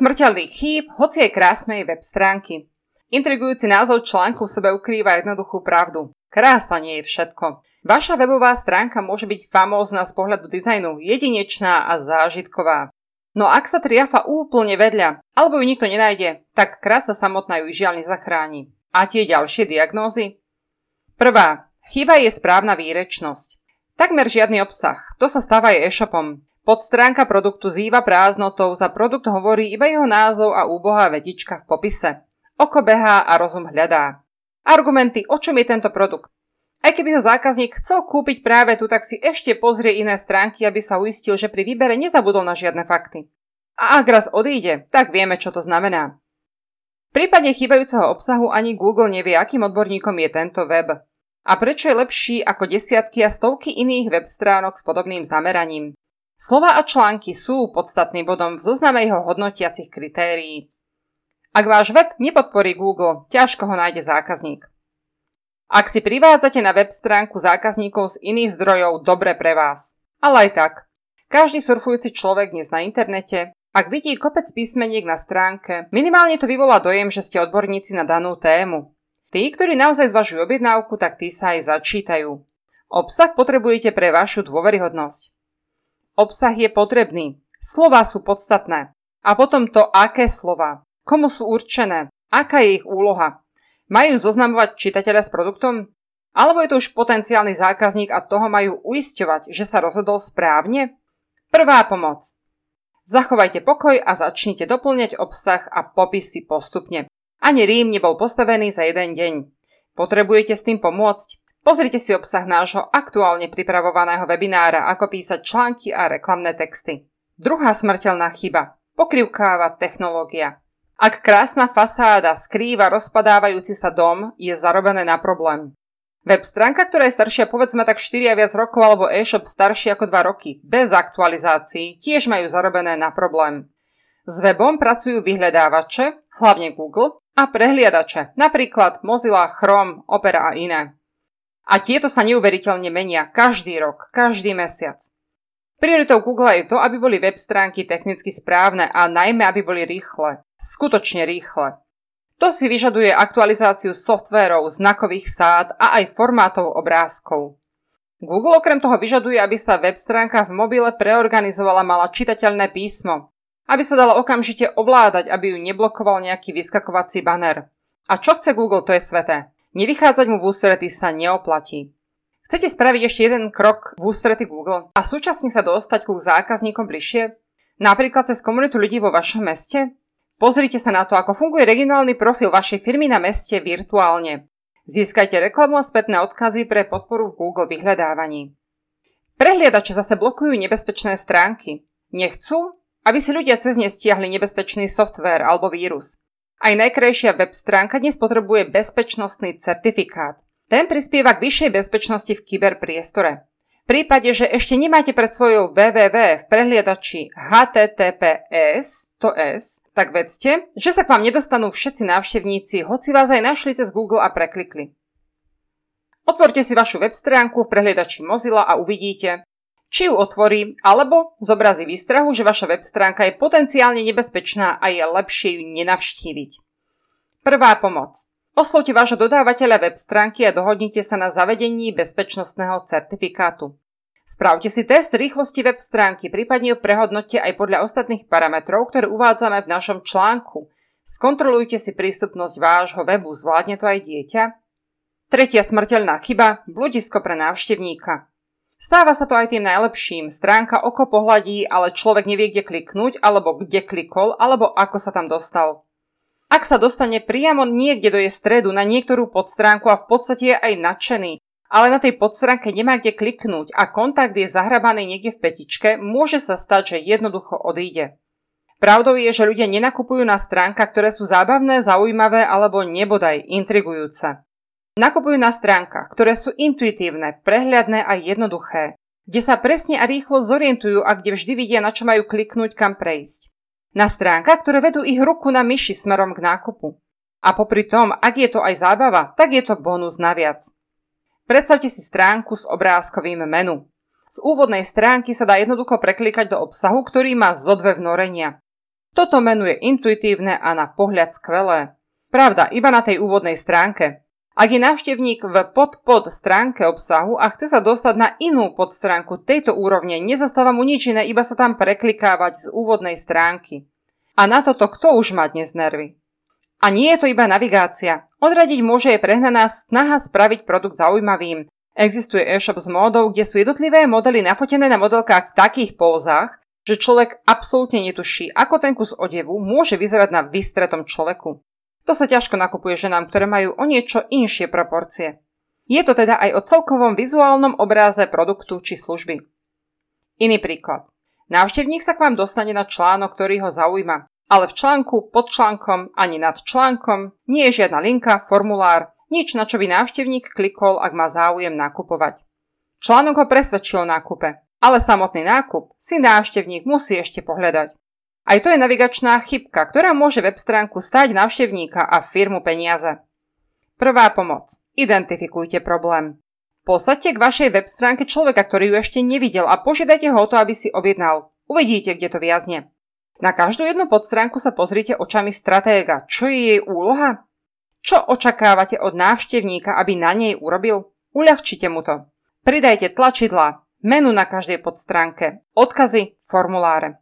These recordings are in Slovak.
smrteľných chýb, hoci aj krásnej web stránky. Intrigujúci názov článku v sebe ukrýva jednoduchú pravdu. Krása nie je všetko. Vaša webová stránka môže byť famózna z pohľadu dizajnu, jedinečná a zážitková. No ak sa triafa úplne vedľa, alebo ju nikto nenájde, tak krása samotná ju žiaľ nezachráni. A tie ďalšie diagnózy? Prvá. Chyba je správna výrečnosť. Takmer žiadny obsah. To sa stáva aj e-shopom. Podstránka produktu zýva prázdnotou, za produkt hovorí iba jeho názov a úbohá vetička v popise. Oko behá a rozum hľadá. Argumenty, o čom je tento produkt. Aj keby ho zákazník chcel kúpiť práve tu, tak si ešte pozrie iné stránky, aby sa uistil, že pri výbere nezabudol na žiadne fakty. A ak raz odíde, tak vieme, čo to znamená. V prípade chýbajúceho obsahu ani Google nevie, akým odborníkom je tento web. A prečo je lepší ako desiatky a stovky iných web stránok s podobným zameraním. Slova a články sú podstatným bodom v zozname jeho hodnotiacich kritérií. Ak váš web nepodporí Google, ťažko ho nájde zákazník. Ak si privádzate na web stránku zákazníkov z iných zdrojov, dobre pre vás. Ale aj tak. Každý surfujúci človek dnes na internete, ak vidí kopec písmeniek na stránke, minimálne to vyvolá dojem, že ste odborníci na danú tému. Tí, ktorí naozaj zvažujú objednávku, tak tí sa aj začítajú. Obsah potrebujete pre vašu dôveryhodnosť. Obsah je potrebný. Slova sú podstatné. A potom to, aké slova. Komu sú určené? Aká je ich úloha? Majú zoznamovať čitateľa s produktom? Alebo je to už potenciálny zákazník a toho majú uisťovať, že sa rozhodol správne? Prvá pomoc. Zachovajte pokoj a začnite doplňať obsah a popisy postupne. Ani Rím nebol postavený za jeden deň. Potrebujete s tým pomôcť? Pozrite si obsah nášho aktuálne pripravovaného webinára, ako písať články a reklamné texty. Druhá smrteľná chyba. Pokrivkáva technológia. Ak krásna fasáda skrýva rozpadávajúci sa dom, je zarobené na problém. Web stránka, ktorá je staršia povedzme tak 4 a viac rokov alebo e-shop starší ako 2 roky, bez aktualizácií, tiež majú zarobené na problém. S webom pracujú vyhľadávače, hlavne Google, a prehliadače, napríklad Mozilla, Chrome, Opera a iné. A tieto sa neuveriteľne menia každý rok, každý mesiac. Prioritou Google je to, aby boli web stránky technicky správne a najmä, aby boli rýchle. Skutočne rýchle. To si vyžaduje aktualizáciu softverov, znakových sád a aj formátov obrázkov. Google okrem toho vyžaduje, aby sa web stránka v mobile preorganizovala mala čitateľné písmo, aby sa dala okamžite ovládať, aby ju neblokoval nejaký vyskakovací banner. A čo chce Google, to je sveté. Nevychádzať mu v ústrety sa neoplatí. Chcete spraviť ešte jeden krok v ústrety Google a súčasne sa dostať ku zákazníkom bližšie? Napríklad cez komunitu ľudí vo vašom meste? Pozrite sa na to, ako funguje regionálny profil vašej firmy na meste virtuálne. Získajte reklamu a spätné odkazy pre podporu v Google vyhľadávaní. Prehliadače zase blokujú nebezpečné stránky. Nechcú, aby si ľudia cez ne stiahli nebezpečný software alebo vírus. Aj najkrajšia web stránka dnes potrebuje bezpečnostný certifikát. Ten prispieva k vyššej bezpečnosti v kyberpriestore. V prípade, že ešte nemáte pred svojou www v prehliadači HTTPS, to S, tak vedzte, že sa k vám nedostanú všetci návštevníci, hoci vás aj našli cez Google a preklikli. Otvorte si vašu web stránku v prehliadači Mozilla a uvidíte, či ju otvorí, alebo zobrazí výstrahu, že vaša web stránka je potenciálne nebezpečná a je lepšie ju nenavštíviť. Prvá pomoc. Oslovte vášho dodávateľa web stránky a dohodnite sa na zavedení bezpečnostného certifikátu. Spravte si test rýchlosti web stránky, prípadne ju prehodnote aj podľa ostatných parametrov, ktoré uvádzame v našom článku. Skontrolujte si prístupnosť vášho webu, zvládne to aj dieťa. Tretia smrteľná chyba – bludisko pre návštevníka. Stáva sa to aj tým najlepším. Stránka oko pohľadí, ale človek nevie, kde kliknúť, alebo kde klikol, alebo ako sa tam dostal. Ak sa dostane priamo niekde do jej stredu na niektorú podstránku a v podstate je aj nadšený, ale na tej podstránke nemá kde kliknúť a kontakt je zahrabaný niekde v petičke, môže sa stať, že jednoducho odíde. Pravdou je, že ľudia nenakupujú na stránkach, ktoré sú zábavné, zaujímavé alebo nebodaj intrigujúce. Nakupujú na stránkach, ktoré sú intuitívne, prehľadné a jednoduché, kde sa presne a rýchlo zorientujú a kde vždy vidia, na čo majú kliknúť, kam prejsť. Na stránkach, ktoré vedú ich ruku na myši smerom k nákupu. A popri tom, ak je to aj zábava, tak je to bonus naviac. Predstavte si stránku s obrázkovým menu. Z úvodnej stránky sa dá jednoducho preklikať do obsahu, ktorý má zo dve vnorenia. Toto menuje intuitívne a na pohľad skvelé. Pravda, iba na tej úvodnej stránke. Ak je návštevník v pod-pod stránke obsahu a chce sa dostať na inú podstránku tejto úrovne, nezostáva mu nič iné, iba sa tam preklikávať z úvodnej stránky. A na toto kto už má dnes nervy? A nie je to iba navigácia. Odradiť môže je prehnaná snaha spraviť produkt zaujímavým. Existuje e-shop s módou, kde sú jednotlivé modely nafotené na modelkách v takých pózach, že človek absolútne netuší, ako ten kus odevu môže vyzerať na vystretom človeku. To sa ťažko nakupuje ženám, ktoré majú o niečo inšie proporcie. Je to teda aj o celkovom vizuálnom obráze produktu či služby. Iný príklad. Návštevník sa k vám dostane na článok, ktorý ho zaujíma, ale v článku, pod článkom ani nad článkom nie je žiadna linka, formulár, nič na čo by návštevník klikol, ak má záujem nakupovať. Článok ho presvedčil o nákupe, ale samotný nákup si návštevník musí ešte pohľadať. Aj to je navigačná chybka, ktorá môže web stránku stať návštevníka a firmu peniaze. Prvá pomoc. Identifikujte problém. Posaďte k vašej web stránke človeka, ktorý ju ešte nevidel a požiadajte ho o to, aby si objednal. Uvidíte, kde to viazne. Na každú jednu podstránku sa pozrite očami stratéga. Čo je jej úloha? Čo očakávate od návštevníka, aby na nej urobil? Uľahčite mu to. Pridajte tlačidlá, menu na každej podstránke, odkazy, formuláre.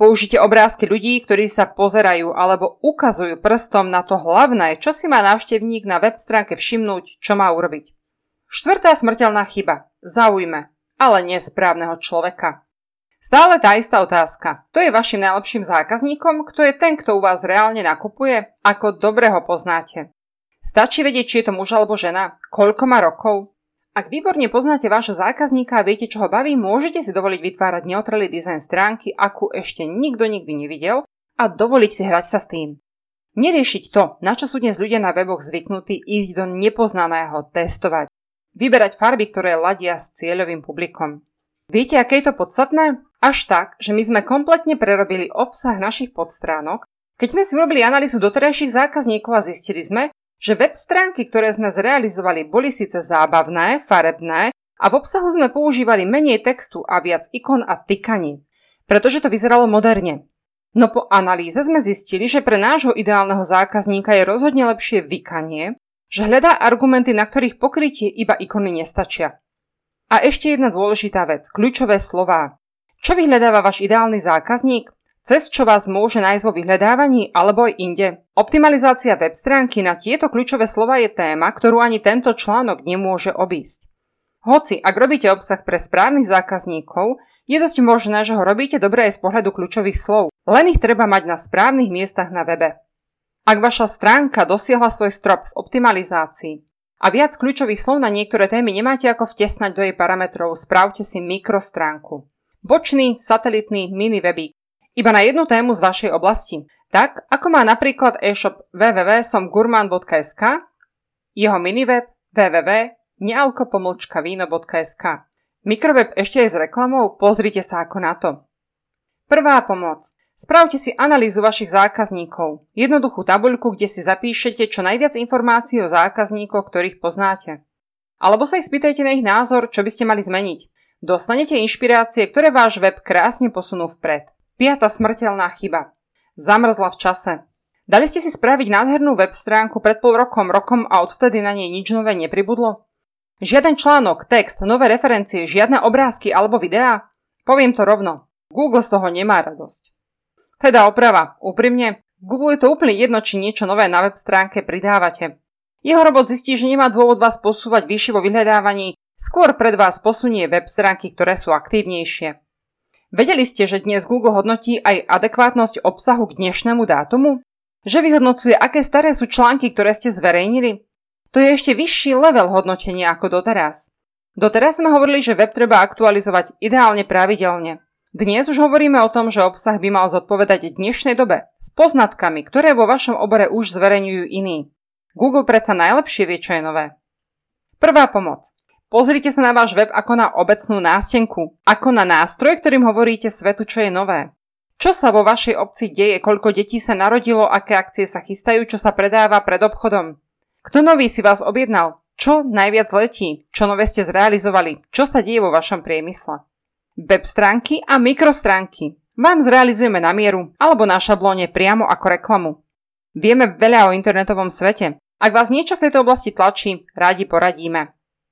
Použite obrázky ľudí, ktorí sa pozerajú alebo ukazujú prstom na to hlavné, čo si má návštevník na web stránke všimnúť, čo má urobiť. Štvrtá smrteľná chyba. Zaujme, ale nesprávneho človeka. Stále tá istá otázka. Kto je vašim najlepším zákazníkom? Kto je ten, kto u vás reálne nakupuje? Ako dobre ho poznáte? Stačí vedieť, či je to muž alebo žena? Koľko má rokov? Ak výborne poznáte vášho zákazníka a viete, čo ho baví, môžete si dovoliť vytvárať neutrálny dizajn stránky, akú ešte nikto nikdy nevidel a dovoliť si hrať sa s tým. Neriešiť to, na čo sú dnes ľudia na weboch zvyknutí ísť do nepoznaného, testovať. Vyberať farby, ktoré ladia s cieľovým publikom. Viete, aké je to podstatné? Až tak, že my sme kompletne prerobili obsah našich podstránok, keď sme si urobili analýzu doterajších zákazníkov a zistili sme, že web stránky, ktoré sme zrealizovali, boli síce zábavné, farebné a v obsahu sme používali menej textu a viac ikon a tykaní, pretože to vyzeralo moderne. No po analýze sme zistili, že pre nášho ideálneho zákazníka je rozhodne lepšie vykanie, že hľadá argumenty, na ktorých pokrytie iba ikony nestačia. A ešte jedna dôležitá vec, kľúčové slová. Čo vyhľadáva váš ideálny zákazník? Cez čo vás môže nájsť vo vyhľadávaní alebo aj inde. Optimalizácia web stránky na tieto kľúčové slova je téma, ktorú ani tento článok nemôže obísť. Hoci, ak robíte obsah pre správnych zákazníkov, je dosť možné, že ho robíte dobre aj z pohľadu kľúčových slov, len ich treba mať na správnych miestach na webe. Ak vaša stránka dosiahla svoj strop v optimalizácii a viac kľúčových slov na niektoré témy nemáte ako vtesnať do jej parametrov, správte si mikrostránku. Bočný, satelitný mini webík iba na jednu tému z vašej oblasti. Tak, ako má napríklad e-shop www.somgurman.sk, jeho miniweb www.nealko-vino.sk. Mikroweb ešte aj s reklamou? Pozrite sa ako na to. Prvá pomoc. Spravte si analýzu vašich zákazníkov. Jednoduchú tabuľku, kde si zapíšete čo najviac informácií o zákazníkoch, ktorých poznáte. Alebo sa ich spýtajte na ich názor, čo by ste mali zmeniť. Dostanete inšpirácie, ktoré váš web krásne posunú vpred. Piata smrteľná chyba. Zamrzla v čase. Dali ste si spraviť nádhernú web stránku pred pol rokom, rokom a odvtedy na nej nič nové nepribudlo? Žiaden článok, text, nové referencie, žiadne obrázky alebo videá? Poviem to rovno. Google z toho nemá radosť. Teda oprava, úprimne, Google je to úplne jedno, či niečo nové na web stránke pridávate. Jeho robot zistí, že nemá dôvod vás posúvať vyššie vo vyhľadávaní, skôr pred vás posunie web stránky, ktoré sú aktívnejšie. Vedeli ste, že dnes Google hodnotí aj adekvátnosť obsahu k dnešnému dátumu? Že vyhodnocuje, aké staré sú články, ktoré ste zverejnili? To je ešte vyšší level hodnotenia ako doteraz. Doteraz sme hovorili, že web treba aktualizovať ideálne pravidelne. Dnes už hovoríme o tom, že obsah by mal zodpovedať dnešnej dobe s poznatkami, ktoré vo vašom obore už zverejňujú iní. Google predsa najlepšie vie, čo je nové. Prvá pomoc. Pozrite sa na váš web ako na obecnú nástenku, ako na nástroj, ktorým hovoríte svetu, čo je nové. Čo sa vo vašej obci deje, koľko detí sa narodilo, aké akcie sa chystajú, čo sa predáva pred obchodom. Kto nový si vás objednal? Čo najviac letí? Čo nové ste zrealizovali? Čo sa deje vo vašom priemysle? Web stránky a mikrostránky. vám zrealizujeme na mieru alebo na šablóne priamo ako reklamu. Vieme veľa o internetovom svete. Ak vás niečo v tejto oblasti tlačí, rádi poradíme.